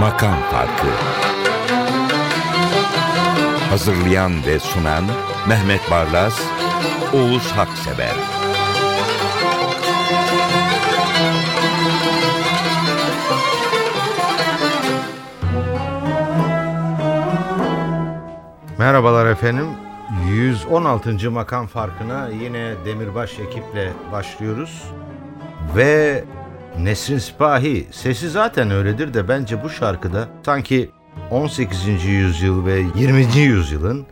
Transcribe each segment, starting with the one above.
Makam Farkı Hazırlayan ve sunan Mehmet Barlas, Oğuz Haksever Merhabalar efendim. 116. makam farkına yine Demirbaş ekiple başlıyoruz. Ve Nesrin Sipahi sesi zaten öyledir de bence bu şarkıda sanki 18. yüzyıl ve 20. yüzyılın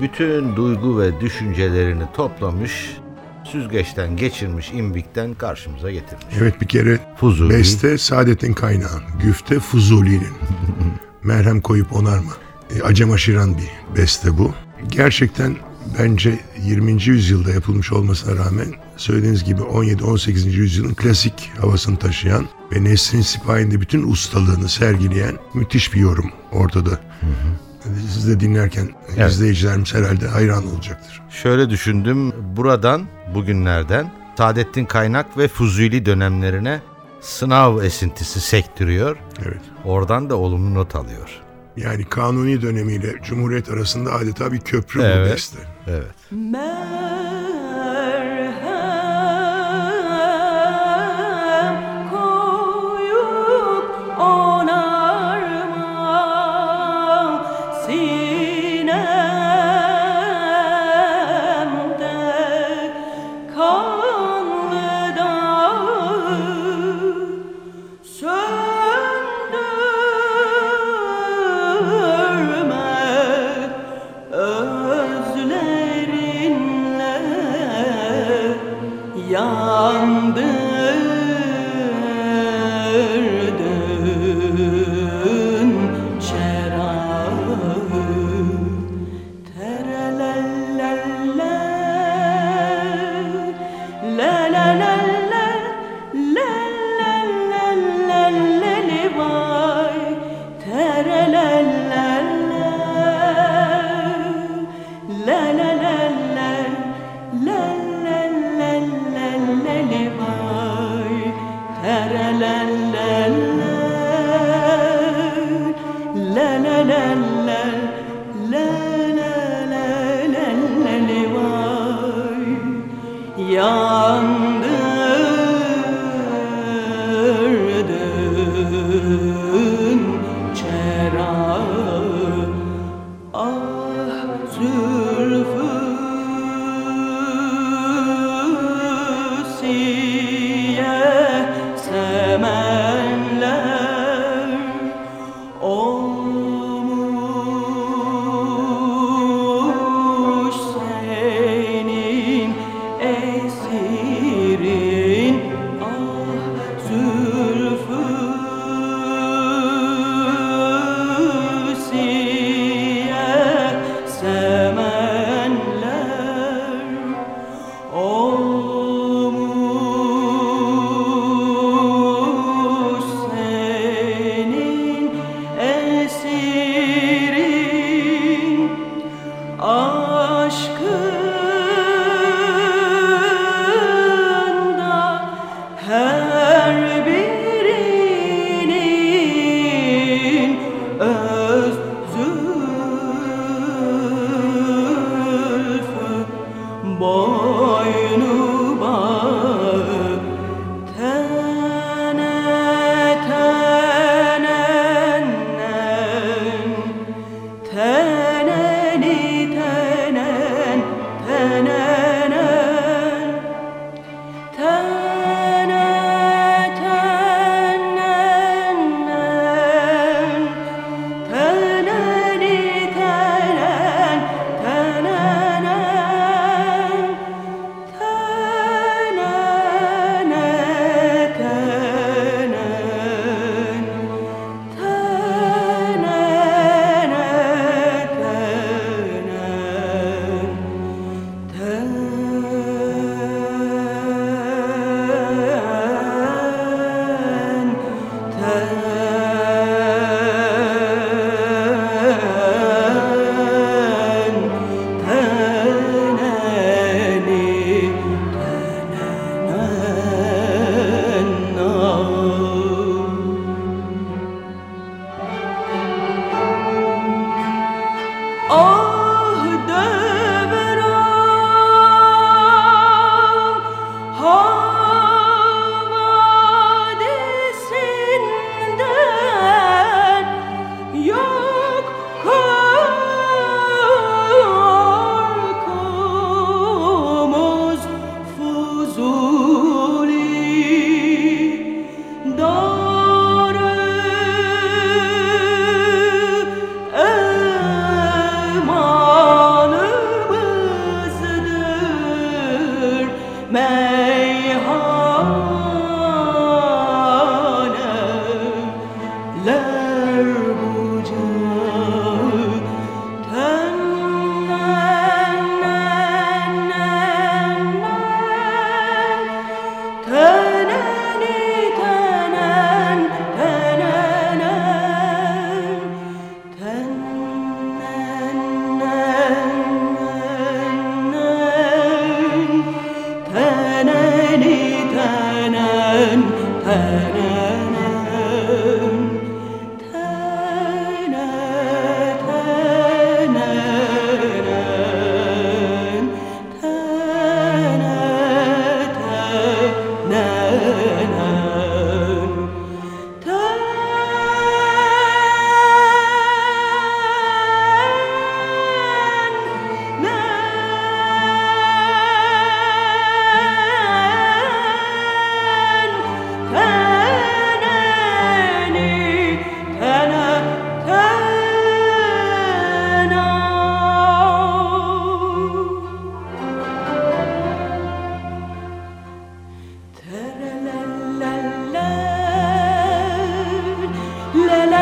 bütün duygu ve düşüncelerini toplamış, süzgeçten geçirmiş imbikten karşımıza getirmiş. Evet bir kere Fuzuli. beste saadetin kaynağı. Güfte Fuzuli'nin. Merhem koyup onarma. E, Acem aşıran bir beste bu. Gerçekten bence 20. yüzyılda yapılmış olmasına rağmen söylediğiniz gibi 17-18. yüzyılın klasik havasını taşıyan ve Nesrin Sipahi'nin de bütün ustalığını sergileyen müthiş bir yorum ortada. Siz de dinlerken Evet. izleyicilerimiz herhalde hayran olacaktır. Şöyle düşündüm, buradan, bugünlerden Saadettin Kaynak ve Fuzuli dönemlerine sınav esintisi sektiriyor. Evet. Oradan da olumlu not alıyor. Yani kanuni dönemiyle Cumhuriyet arasında adeta bir köprü bu Evet. beste. Evet. Merhem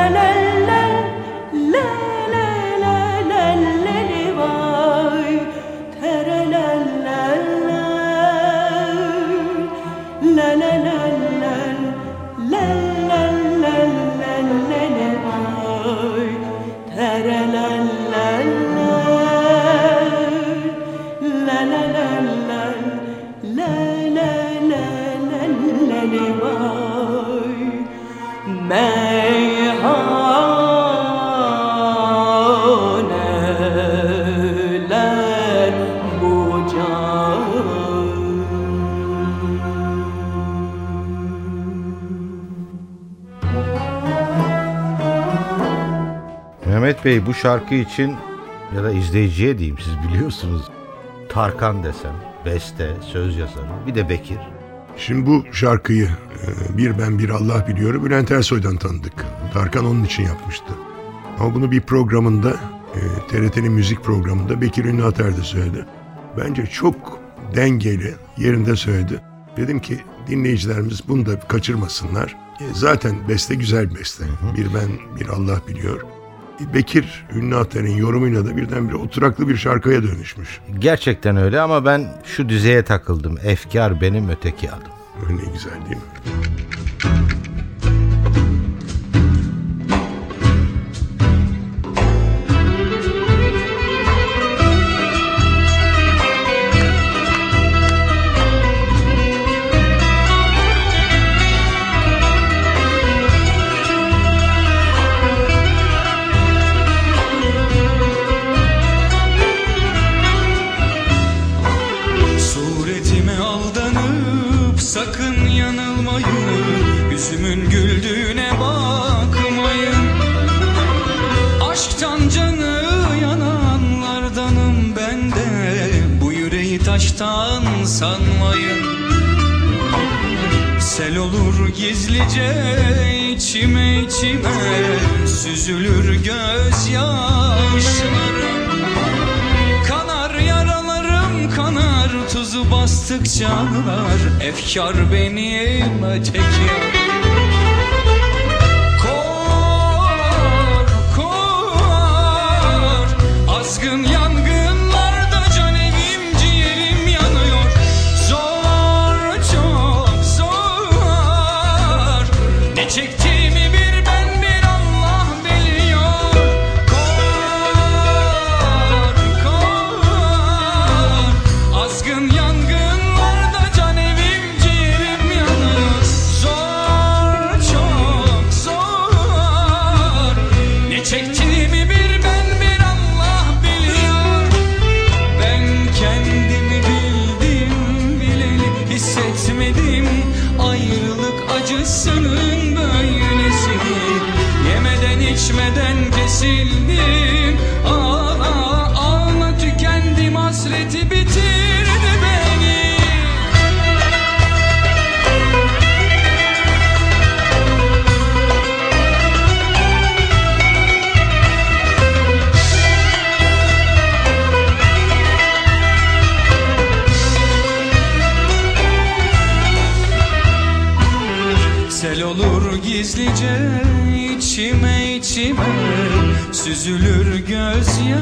لا لا لا, لا. Bey bu şarkı için ya da izleyiciye diyeyim siz biliyorsunuz. Tarkan desem, beste, söz yazarı, bir de Bekir. Şimdi bu şarkıyı e, bir ben bir Allah biliyorum Bülent Ersoy'dan tanıdık. Tarkan onun için yapmıştı. Ama bunu bir programında e, TRT'nin müzik programında Bekir Ünlü Atar da söyledi. Bence çok dengeli yerinde söyledi. Dedim ki dinleyicilerimiz bunu da kaçırmasınlar. E, zaten beste güzel beste. Bir ben bir Allah biliyor. Bekir Ünlü Atar'ın yorumuyla da birdenbire oturaklı bir şarkıya dönüşmüş. Gerçekten öyle ama ben şu dizeye takıldım. Efkar benim öteki adım. Öyle güzel değil mi? Sanmayın. Sel olur gizlice içime içime Süzülür gözyaşlarım. Kanar yaralarım kanar tuzu bastıkça Efkar benim öteki Süzülür gözyaşlarım.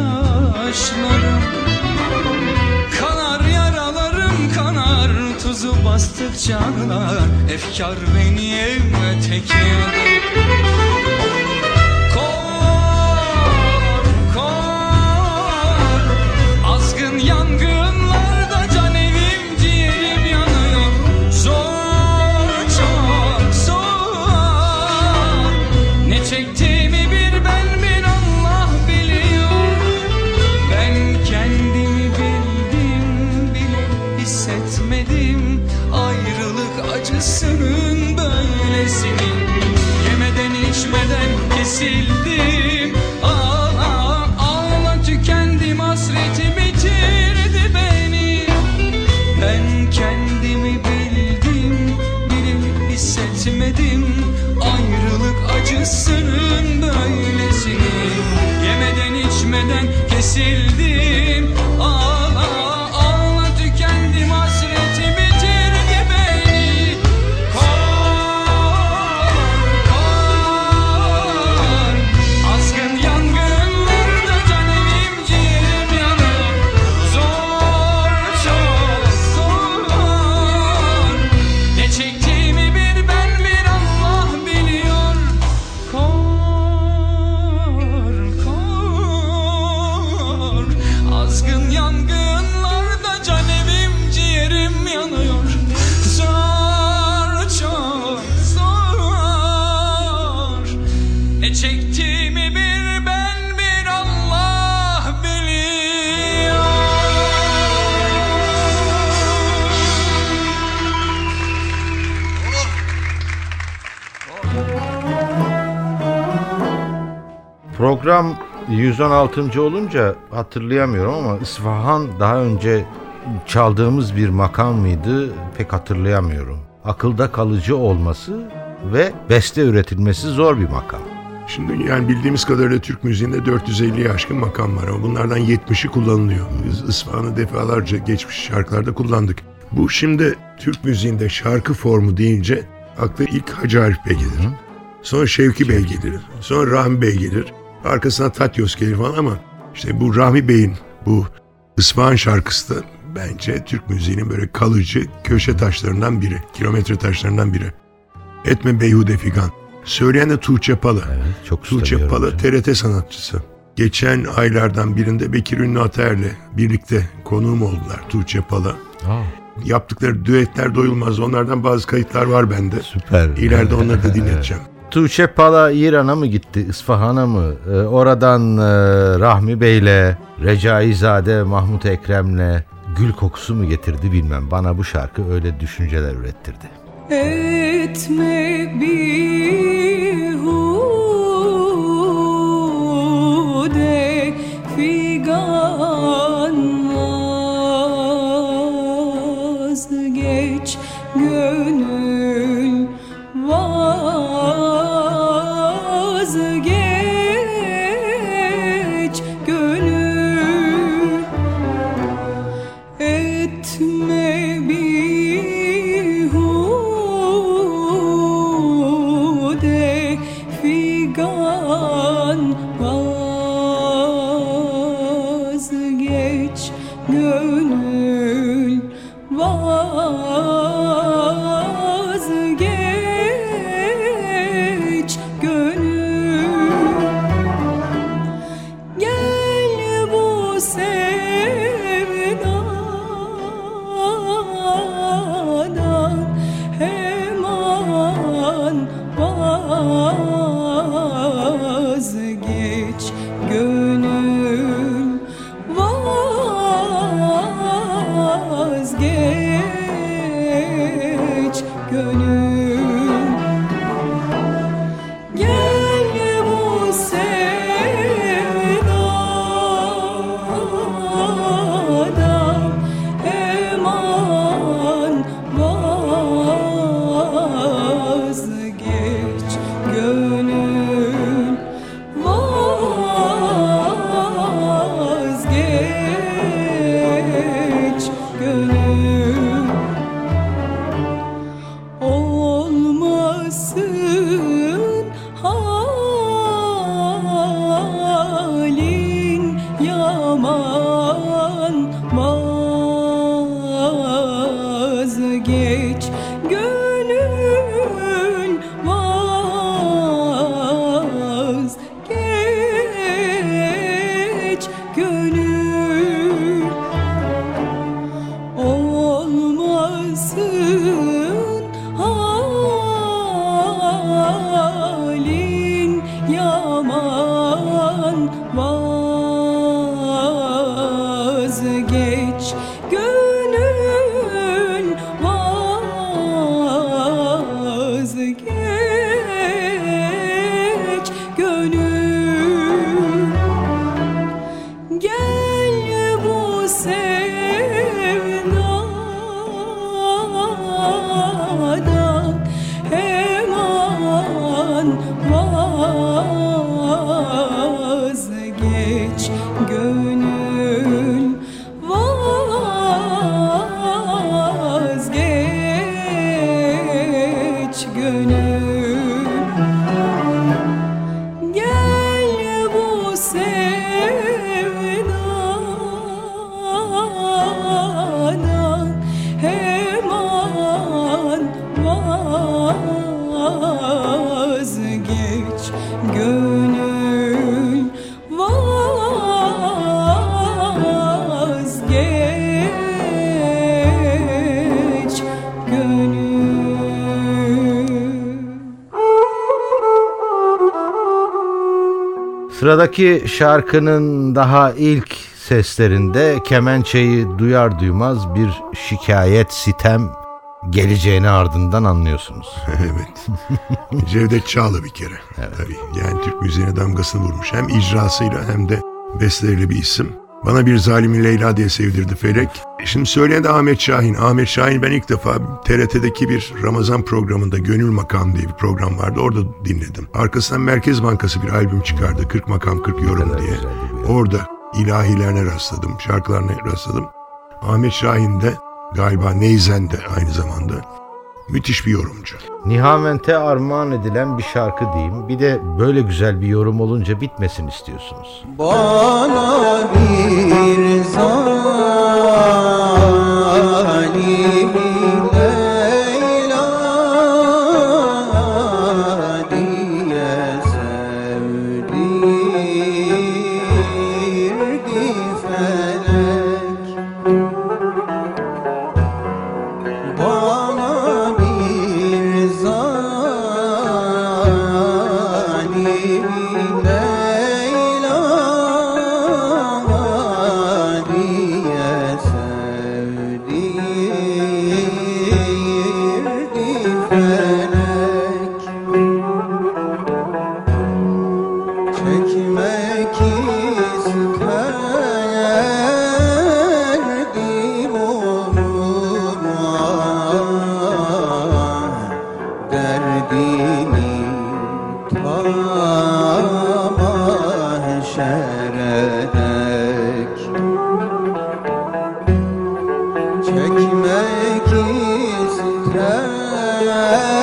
Kanar yaralarım kanar Tuzu bastıkça anılar Efkar öteki adım Kor, Program 116. olunca hatırlayamıyorum ama İsfahan daha önce çaldığımız bir makam mıydı pek hatırlayamıyorum. Akılda kalıcı olması ve beste üretilmesi zor bir makam. Şimdi yani bildiğimiz kadarıyla Türk müziğinde 450'ye aşkın makam var ama bunlardan 70'i kullanılıyor. Biz Isfahan'ı defalarca geçmiş şarkılarda kullandık. Bu şimdi Türk müziğinde şarkı formu deyince akla ilk Hacı Arif Bey gelir. Sonra Şevki Bey gelir. Sonra Rahmi Bey gelir. Arkasına Tatyos gelir falan ama işte bu Rahmi Bey'in bu Isfahan şarkısı da bence Türk müziğinin böyle kalıcı köşe taşlarından biri. Kilometre taşlarından biri. Etme Beyhude Figan. Söyleyen de Tuğçe Palı. Çok usta Tuğçe yorumcu. TRT sanatçısı. Geçen aylardan birinde Bekir Ünlü Ataer'le birlikte konuğum oldular Tuğçe Palı. Aa, Yaptıkları düetler doyulmaz. Onlardan bazı kayıtlar var bende. süper. İleride onları da dinleteceğim. Tuğçe Pala İran'a mı gitti, İsfahan'a mı? Ee, oradan e, Rahmi Bey'le, Recaizade Mahmut Ekrem'le gül kokusu mu getirdi bilmem. Bana bu şarkı öyle düşünceler ürettirdi. etme bihude figan vazgeç gönül Sıradaki şarkının daha ilk seslerinde kemençeyi duyar duymaz bir şikayet, sitem geleceğini ardından anlıyorsunuz. evet. Cevdet Çağlı bir kere. Tabii. Yani Türk müziğine damgasını vurmuş. Hem icrasıyla hem de besteleriyle bir isim. Bana bir zalimin Leyla diye sevdirdi Felek. Şimdi söyleyen de Ahmet Şahin. Ahmet Şahin ben ilk defa TRT'deki bir Ramazan programında Gönül Makam diye bir program vardı. Orada dinledim. Arkasından Merkez Bankası bir albüm çıkardı. 40 makam 40 yorum diye. Orada ilahilerine rastladım. Şarkılarına rastladım. Ahmet Şahin de galiba Neyzen de aynı zamanda. Müthiş bir yorumcu. Nihavent'e armağan edilen bir şarkı diyeyim. Bir de böyle güzel bir yorum olunca bitmesin istiyorsunuz. Bana bir zalim Hare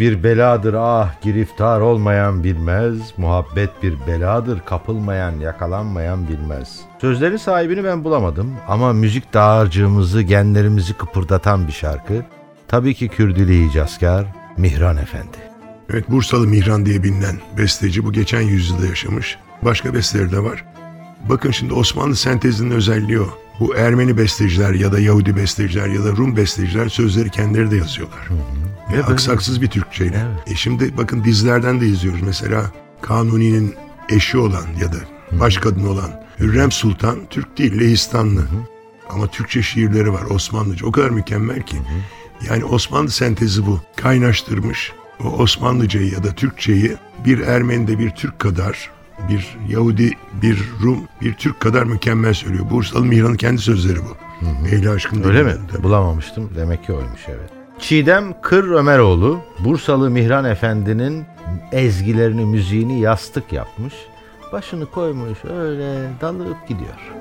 bir beladır ah giriftar olmayan bilmez. Muhabbet bir beladır kapılmayan yakalanmayan bilmez. Sözleri sahibini ben bulamadım ama müzik dağarcığımızı genlerimizi kıpırdatan bir şarkı. Tabii ki Kürdili Hicazkar Mihran Efendi. Evet Bursalı Mihran diye bilinen besteci bu geçen yüzyılda yaşamış. Başka besteleri de var. Bakın şimdi Osmanlı sentezinin özelliği o. Bu Ermeni besteciler ya da Yahudi besteciler ya da Rum besteciler sözleri kendileri de yazıyorlar. Ve aksaksız bir Türkçeyle. E şimdi bakın dizilerden de izliyoruz. Mesela Kanuni'nin eşi olan ya da baş kadın olan Hürrem Sultan Türk değil Lehistanlı. Ama Türkçe şiirleri var Osmanlıca. O kadar mükemmel ki. Yani Osmanlı sentezi bu. Kaynaştırmış o Osmanlıcayı ya da Türkçeyi bir Ermeni de bir Türk kadar, bir Yahudi, bir Rum, bir Türk kadar mükemmel söylüyor. Bursalı Mihran'ın kendi sözleri bu. Leyla aşkın Öyle mi? tabii. Bulamamıştım. Demek ki oymuş evet. Çiğdem Kır Ömeroğlu Bursalı Mihran Efendi'nin ezgilerini, müziğini yastık yapmış. Başını koymuş öyle dalıp gidiyor.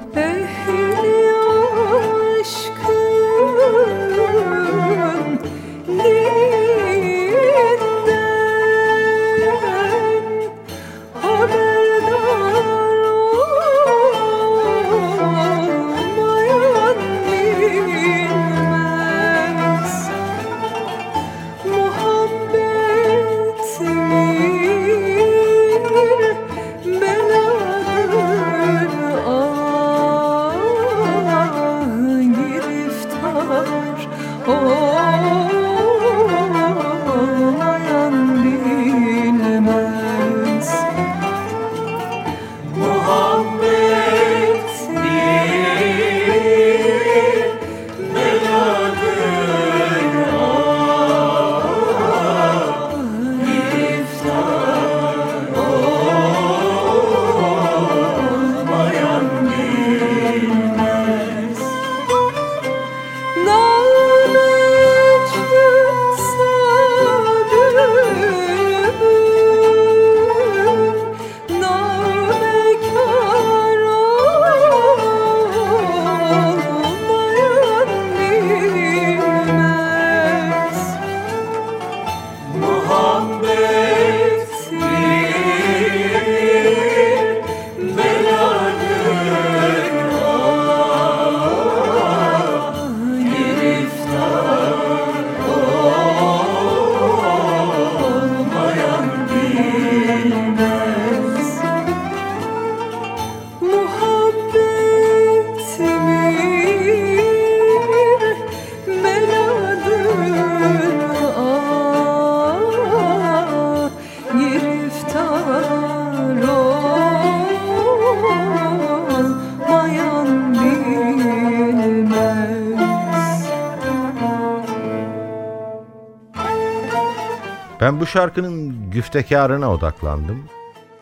Şarkının güftekarına odaklandım.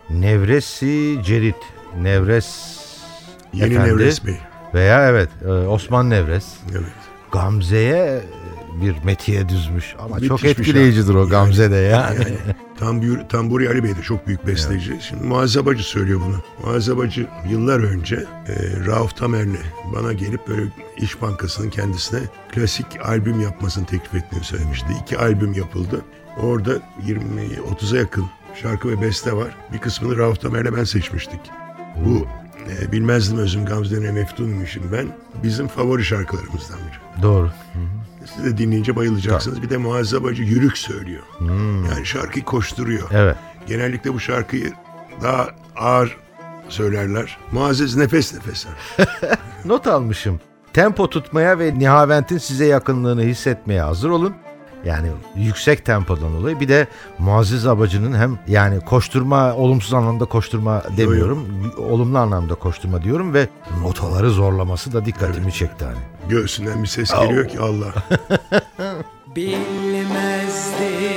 Nevresi Cerit. Nevres Yeni Efendi Nevres Bey. Veya evet e, Osman Nevres. Evet. Gamze'ye bir metiye düzmüş ama Müthiş çok etkileyicidir şarkı. o Gamze'de yani. Yani Tambur, Tamburi Ali Bey de çok büyük besteci. Şimdi Muazzez Bacı söylüyor bunu. Muazzez Bacı yıllar önce e, Rauf Tamer'le bana gelip böyle İş Bankası'nın kendisine klasik albüm yapmasını teklif ettiğini söylemişti. İki albüm yapıldı. Orada 20-30'a yakın şarkı ve beste var. Bir kısmını Rauf Tamer'le ben seçmiştik. Bu e, Bilmezdim Özüm Gamze'ne Meftunmuşum ben. Bizim favori şarkılarımızdan biri. Doğru. Siz de dinleyince bayılacaksınız. Bir de Muazzez Bacı yürük söylüyor. Yani şarkıyı koşturuyor. Evet. Genellikle bu şarkıyı daha ağır söylerler. Muazzez nefes nefese. Not almışım. Tempo tutmaya ve Nihavent'in size yakınlığını hissetmeye hazır olun. Yani yüksek tempodan dolayı. Bir de Muazzez Abacı'nın hem yani koşturma, olumsuz anlamda koşturma demiyorum. Olumlu anlamda koşturma diyorum ve notaları zorlaması da dikkatimi çekti hani. Göğsünden bir ses geliyor ki Allah. Bilmezdim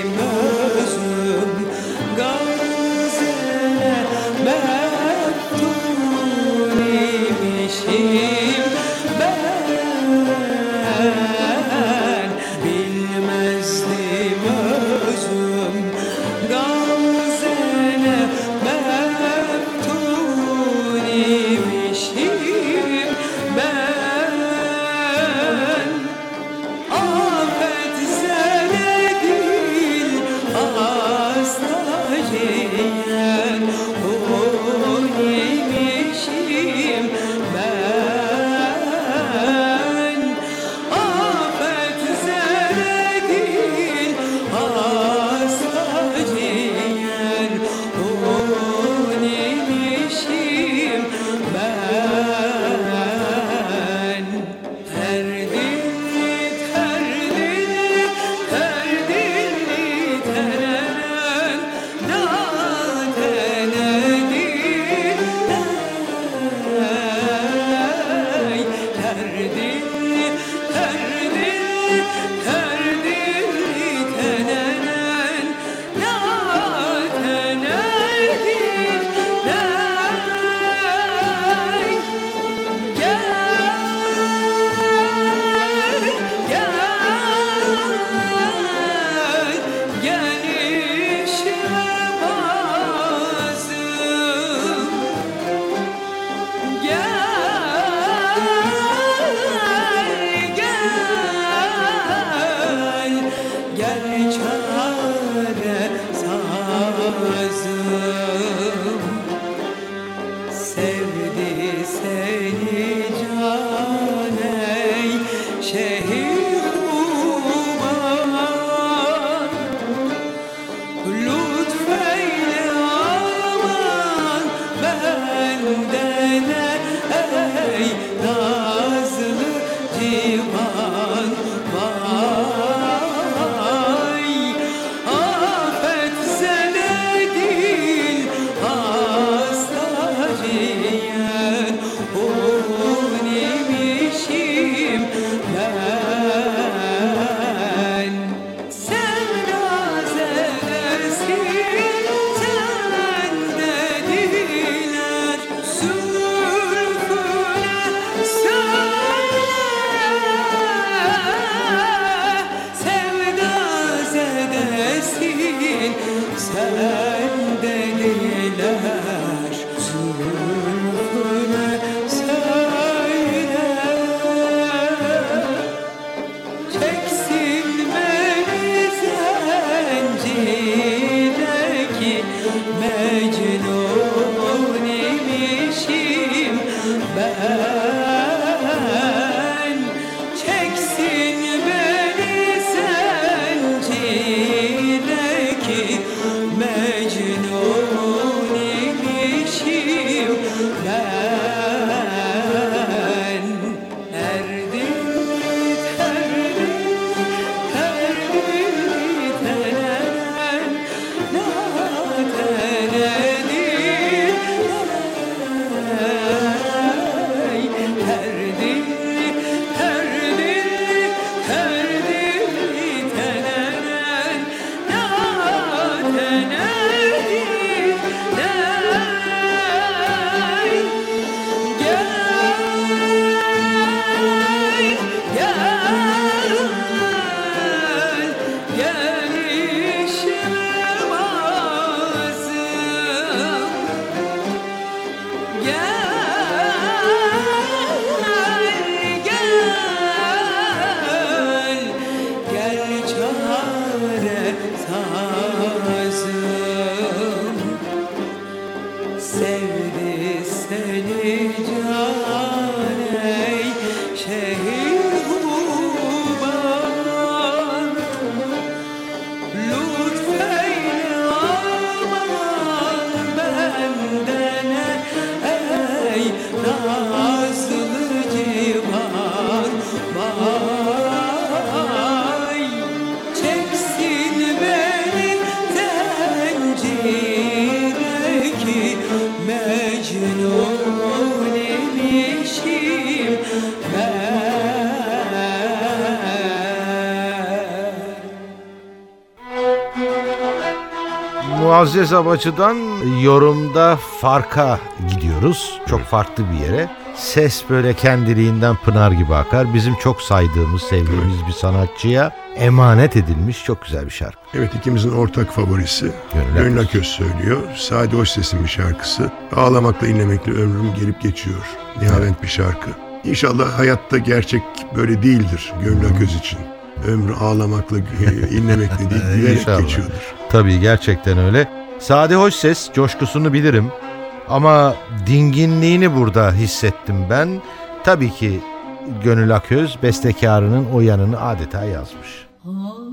Muazzez Abacı'dan yorumda farka gidiyoruz. Çok farklı bir yere. Ses böyle kendiliğinden pınar gibi akar. Bizim çok saydığımız, sevdiğimiz bir sanatçıya emanet edilmiş çok güzel bir şarkı. Evet ikimizin ortak favorisi. Gönül Aköz. Söylüyor. Sade Hostes'in bir şarkısı. Ağlamakla inlemekle ömrüm gelip geçiyor. Nihavent bir şarkı. İnşallah hayatta gerçek böyle değildir Gönül Aköz için. Ömrü ağlamakla, e, inlemekle değil, gülerek geçiyordur. Tabii gerçekten öyle. Sade hoş ses, coşkusunu bilirim. Ama dinginliğini burada hissettim ben. Tabii ki Gönül Aköz bestekarının o yanını adeta yazmış. Devası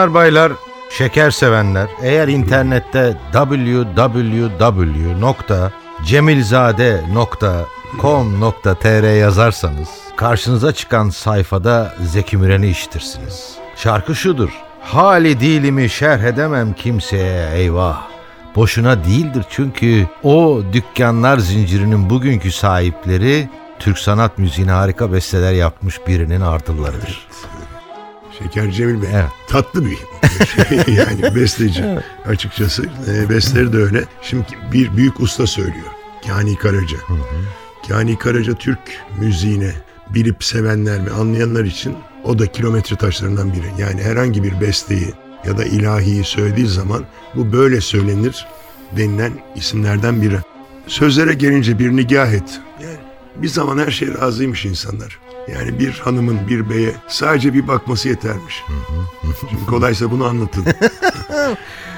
Bayanlar baylar, şeker sevenler eğer internette www.cemilzade.com.tr yazarsanız karşınıza çıkan sayfada Zeki Müren'i işitirsiniz. Şarkı şudur. Hali dilimi şerh edemem kimseye eyvah. Boşuna değildir çünkü o dükkanlar zincirinin bugünkü sahipleri Türk sanat müziğine harika besteler yapmış birinin ardıllarıdır. Şeker Cemil Bey. Evet. Tatlı bir şey yani besteci açıkçası. E, besteleri de öyle. Şimdi bir büyük usta söylüyor. Kani Karaca. Kani Karaca Türk müziğine bilip sevenler ve anlayanlar için o da kilometre taşlarından biri. Yani herhangi bir besteyi ya da ilahiyi söylediği zaman bu böyle söylenir denilen isimlerden biri. Sözlere gelince bir nigah et. Yani bir zaman her şeye razıymış insanlar. Yani bir hanımın bir beye sadece bir bakması yetermiş. Şimdi kolaysa bunu anlatın.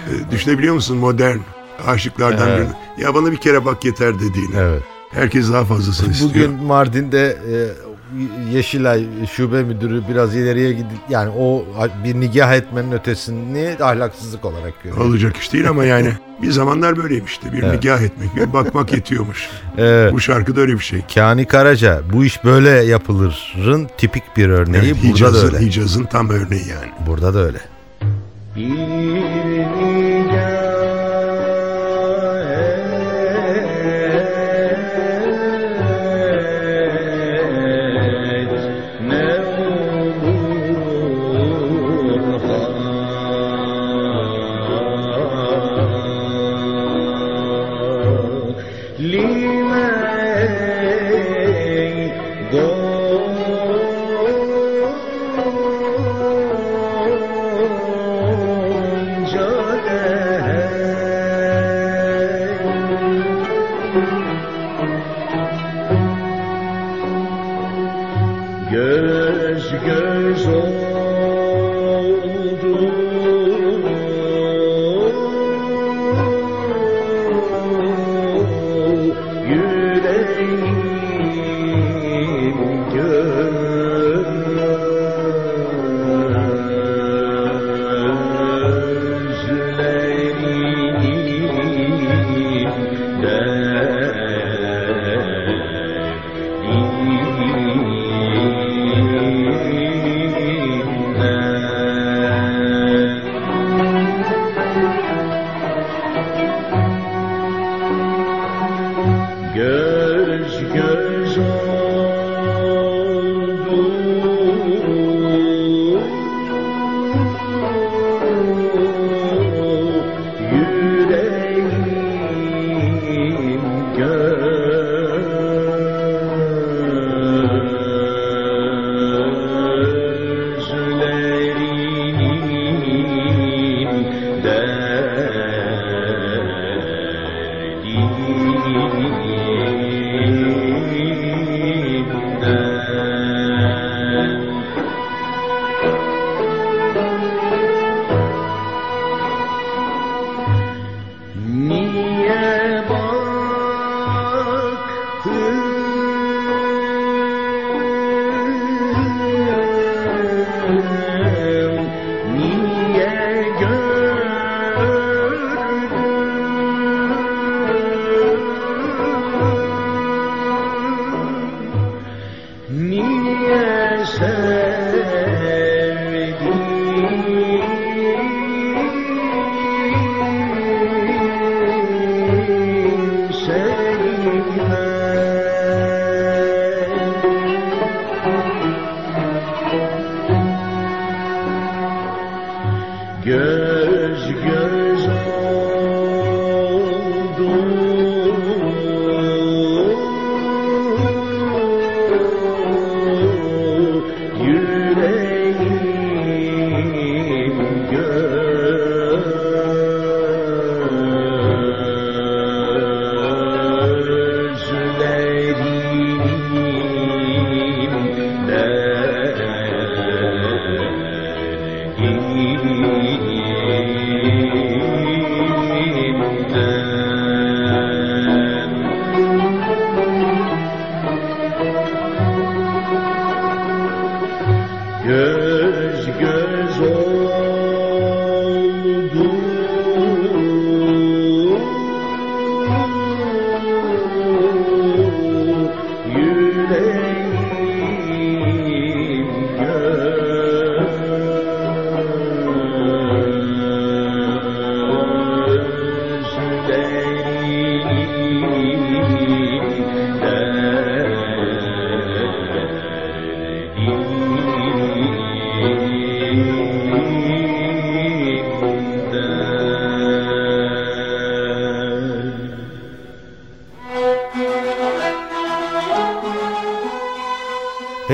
E, Düşünebiliyor musun modern aşıklardan Evet. birini? Ya bana bir kere bak yeter dediğini. Evet. Herkes daha fazlasını istiyor. Bugün Mardin'de e, Yeşilay şube müdürü biraz ileriye gidip yani o bir nigah etmenin ötesini ahlaksızlık olarak görüyor. Olacak iş değil ama yani bir zamanlar böyleymiş işte. Bir Evet. nigah etmek, bir bakmak yetiyormuş. Evet. Bu şarkıda öyle bir şey. Kani Karaca bu iş böyle yapılırın tipik bir örneği. Evet, burada da öyle. Hicaz'ın tam örneği yani. Burada da öyle. Göz you.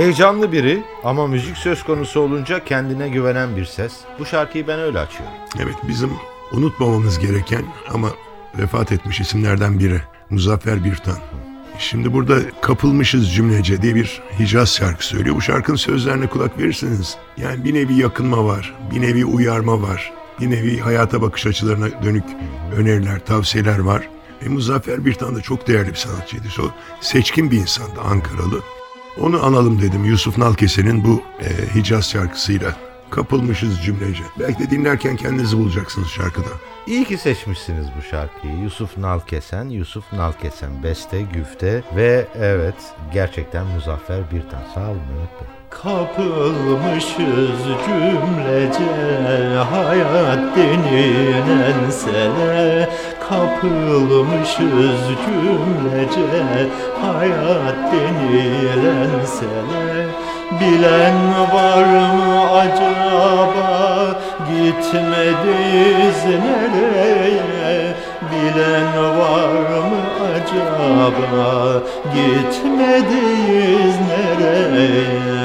Heyecanlı biri ama müzik söz konusu olunca kendine güvenen bir ses. Bu şarkıyı ben öyle açıyorum. Evet bizim unutmamamız gereken ama vefat etmiş isimlerden biri Muzaffer Birtan. Şimdi burada kapılmışız cümlece diye bir Hicaz şarkı söylüyor. Bu şarkının sözlerine kulak verirseniz yani bir nevi yakınma var, bir nevi uyarma var, bir nevi hayata bakış açılarına dönük öneriler, tavsiyeler var. E, Muzaffer Birtan da çok değerli bir sanatçıydı. O seçkin bir insandı Ankaralı. Onu analım dedim Yusuf Nalkese'nin bu e, Hicaz şarkısıyla. Kapılmışız cümlece. Belki de dinlerken kendinizi bulacaksınız şarkıda. İyi ki seçmişsiniz bu şarkıyı. Yusuf Nalkesen, Yusuf Nalkesen, Beste, Güfte ve evet gerçekten Muzaffer Birtan. Sağ olun Mehmet Bey. Kapılmışız cümlece hayat denilen sene. Kapılmışız cümlece hayat denilen sene. Bilen var mı acaba? Gitmediz nereye Bilen var mı acaba? Gitmediz nereye?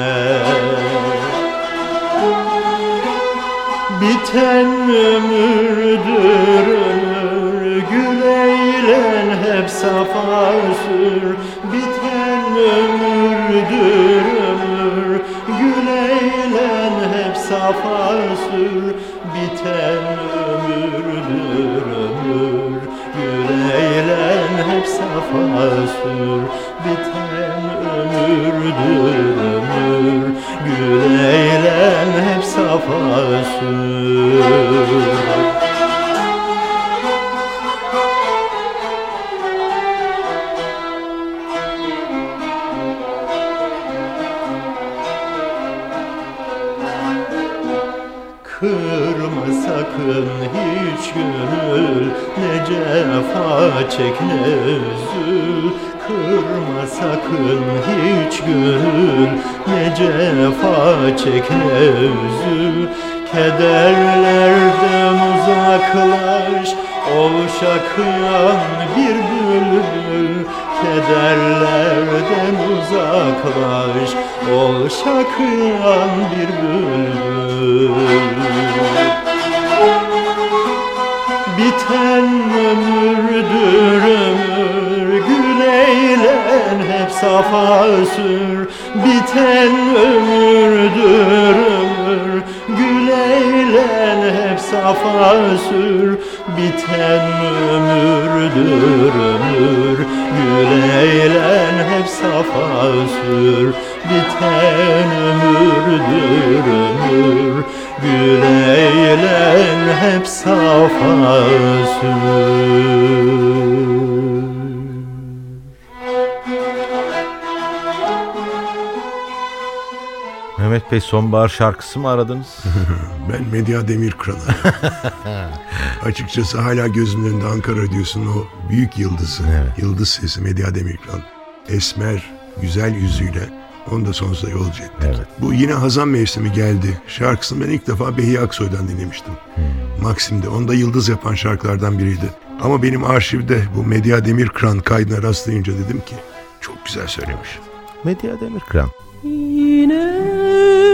Biten ömürdür ömür Gül eğlen hep safa sür. Biten ömürdür ömür Gül eğlen hep safa sür. Biten ömürdür hep safa sür Biten ömürdür ömür Gül eğlen hep safa sür Kırma sakın hiç gönül. Ne cefa çek ne üzül. Kırma sakın hiç gönül. Ne cefa çek ne üzül. Kederlerden uzaklaş Ol şakıyan bir bülbül Kederlerden uzaklaş Ol şakıyan bir bülbül. Biten ömürdür ömür Gül eğlen hep safa sür. Biten ömürdür ömür Gül eğlen hep safa sür Biten ömürdür ömür. Gül eğlen hep safa sür. Biten ömürdür ömür. Gül eğlen hep safa sür Mehmet Bey sonbahar şarkısı mı aradınız? Ben Medya Demirkıran'ı. Açıkçası hala gözümün önünde Ankara diyorsun o büyük yıldızı. Yıldız sesi Medya Demirkan. Esmer, güzel yüzüyle onu da sonsuza yolcu ettik. Evet. Bu yine Hazan mevsimi geldi. Şarkısını ben ilk defa Behiye Aksoy'dan dinlemiştim. Maksim'de. Onu da yıldız yapan şarkılardan biriydi. Ama benim arşivde bu Medya Demirkıran kaydına rastlayınca dedim ki çok güzel söylemiş. Medya Demirkıran. Yine hazan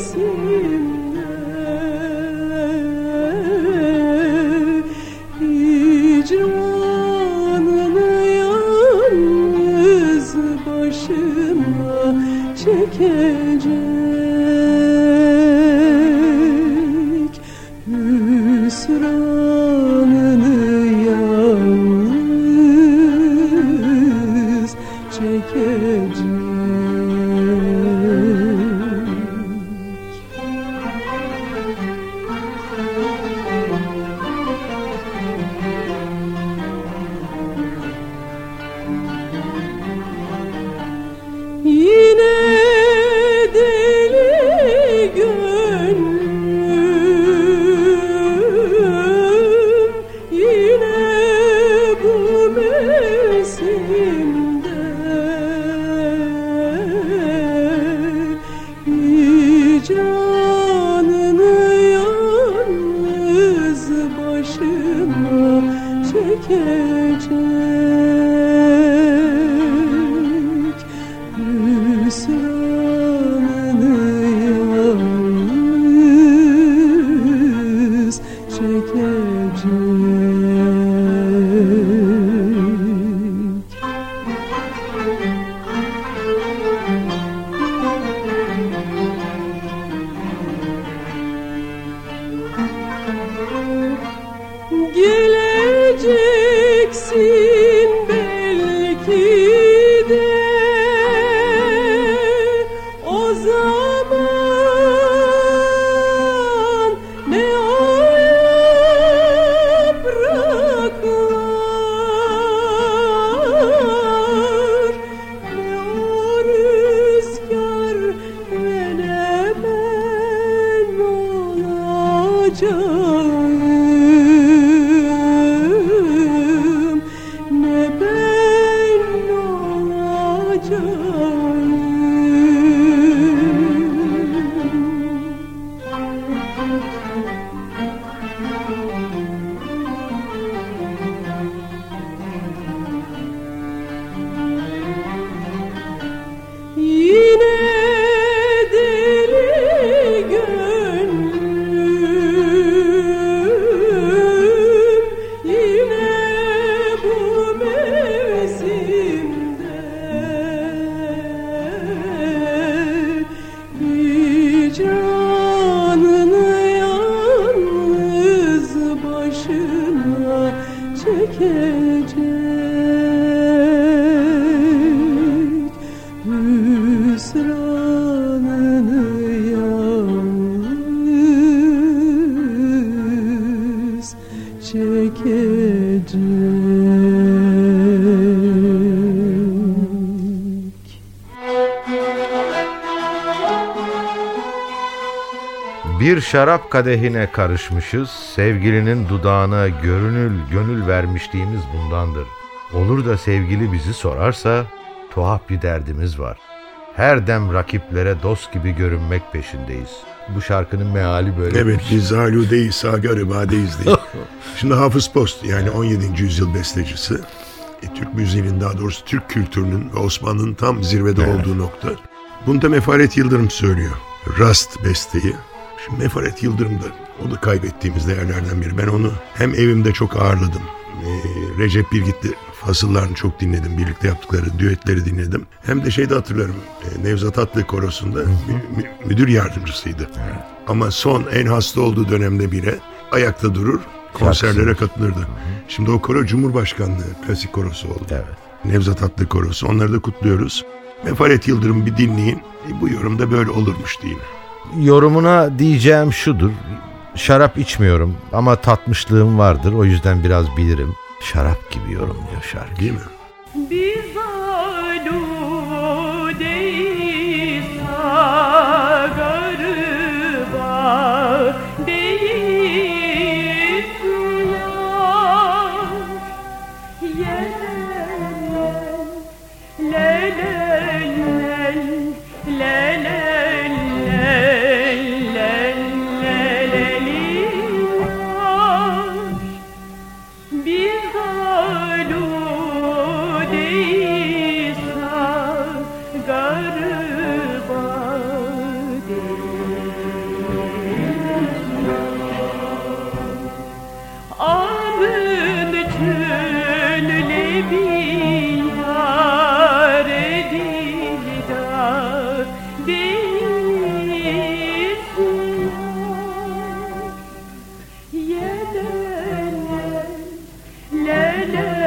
Yes. Bir şarap kadehine karışmışız, sevgilinin dudağına görünül gönül vermişliğimiz bundandır. Olur da sevgili bizi sorarsa, tuhaf bir derdimiz var. Her dem rakiplere dost gibi görünmek peşindeyiz. Bu şarkının meali böyle. Evet biz aludeyiz, sagar badeyiz diye. Şimdi Hafız Post yani 17. yüzyıl bestecisi. E, Türk müziğinin daha doğrusu Türk kültürünün ve Osmanlı'nın tam zirvede olduğu nokta. Bunu da Mefaret Yıldırım söylüyor. Rast besteyi. Şimdi Mefaret Yıldırım da o da kaybettiğimiz değerlerden biri. Ben onu hem evimde çok ağırladım. E, Recep Bilgit'li fasıllarını çok dinledim. Birlikte yaptıkları düetleri dinledim. Hem de şeyde hatırlarım. e, Nevzat Atlı Korosu'nda mü- mü- müdür yardımcısıydı. Ama son en hasta olduğu dönemde bile ayakta durur, konserlere katılırdı. Şimdi o koro Cumhurbaşkanlığı klasik korosu oldu. Evet. Nevzat Atlı Korosu. Onları da kutluyoruz. Mefaret Yıldırım bir dinleyin. E, bu yorumda böyle olurmuş deyin. Yorumuna diyeceğim şudur. Şarap içmiyorum ama tatmışlığım vardır. O yüzden biraz bilirim. Şarap gibi yorumluyor şarkı. Değil mi? Biz Hallelujah.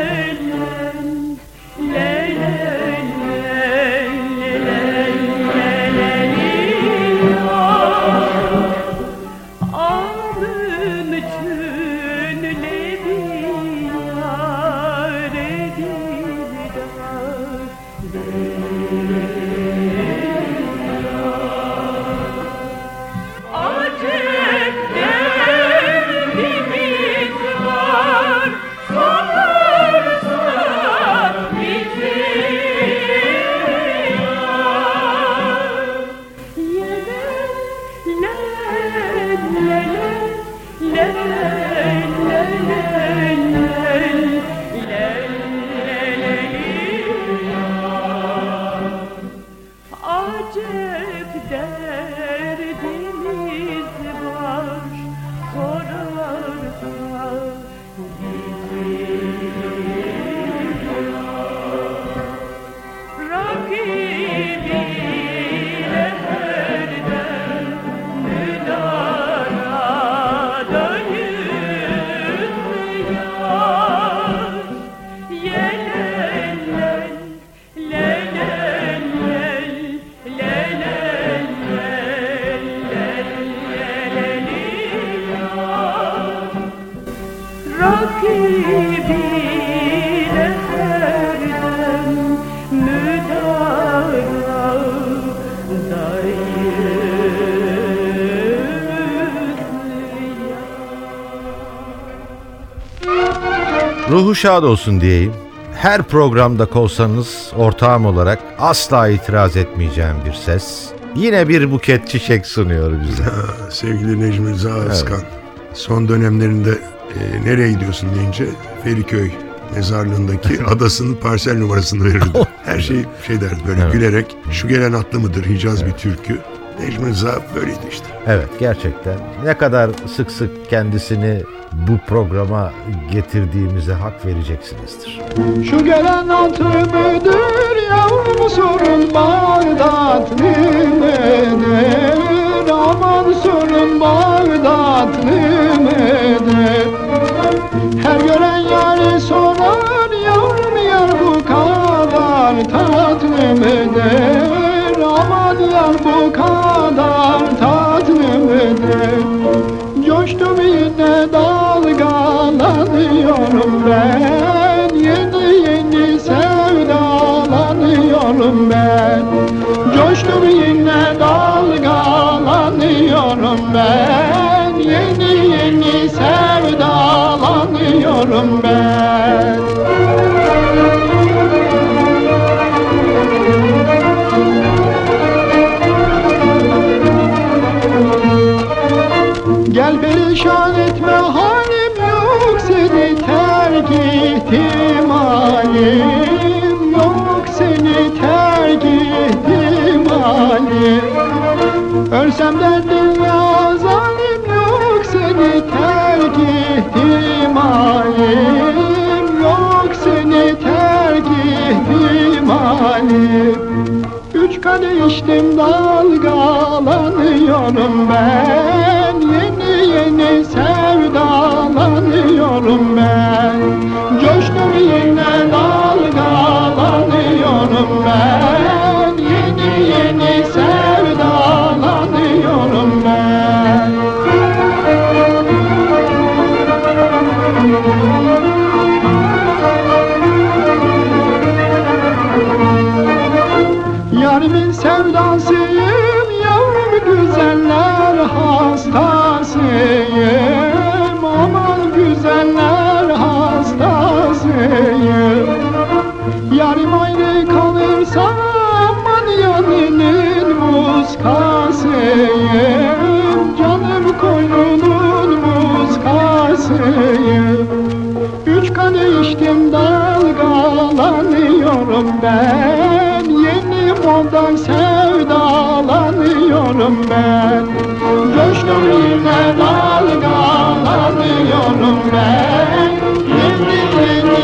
Şad olsun diyeyim. Her programda kolsanız ortağım olarak asla itiraz etmeyeceğim bir ses. Yine bir buket çiçek sunuyor bize. Sevgili Necmi Rıza Özkan. Son dönemlerinde e, nereye gidiyorsun deyince Feriköy mezarlığındaki adasının parsel numarasını verirdi. Her şey şey derdi böyle Evet. gülerek şu gelen atlı mıdır Hicaz bir türkü. Necmi Rıza böyleydi işte. Evet gerçekten ne kadar sık sık kendisini bu programa getirdiğimize hak vereceksinizdir. Şu gelen atı müdür yavrum sorun Bağdatlı mıdır? Aman sorun Bağdatlı mıdır? Her gören yari sorar yavrum yar bu kadar tatlı mıdır? Yar bu kadar tatlı mıdır? Yine dalgalanıyorum ben. Yeni yeni sevdalanıyorum ben. Coştum yine dalgalanıyorum ben. Yeni yeni sevdalanıyorum ben Ölsem derdin ya zalim yok seni terk ihtimalim Yok. Seni terk ihtimalim Üç kadeh içtim dalgalanıyorum ben. Yeni yeni sevdalanıyorum ben dalgalanıyorum ben Yeni moda sevdalanıyorum ben. Coştum yine dalgalanıyorum ben. Yeni yeni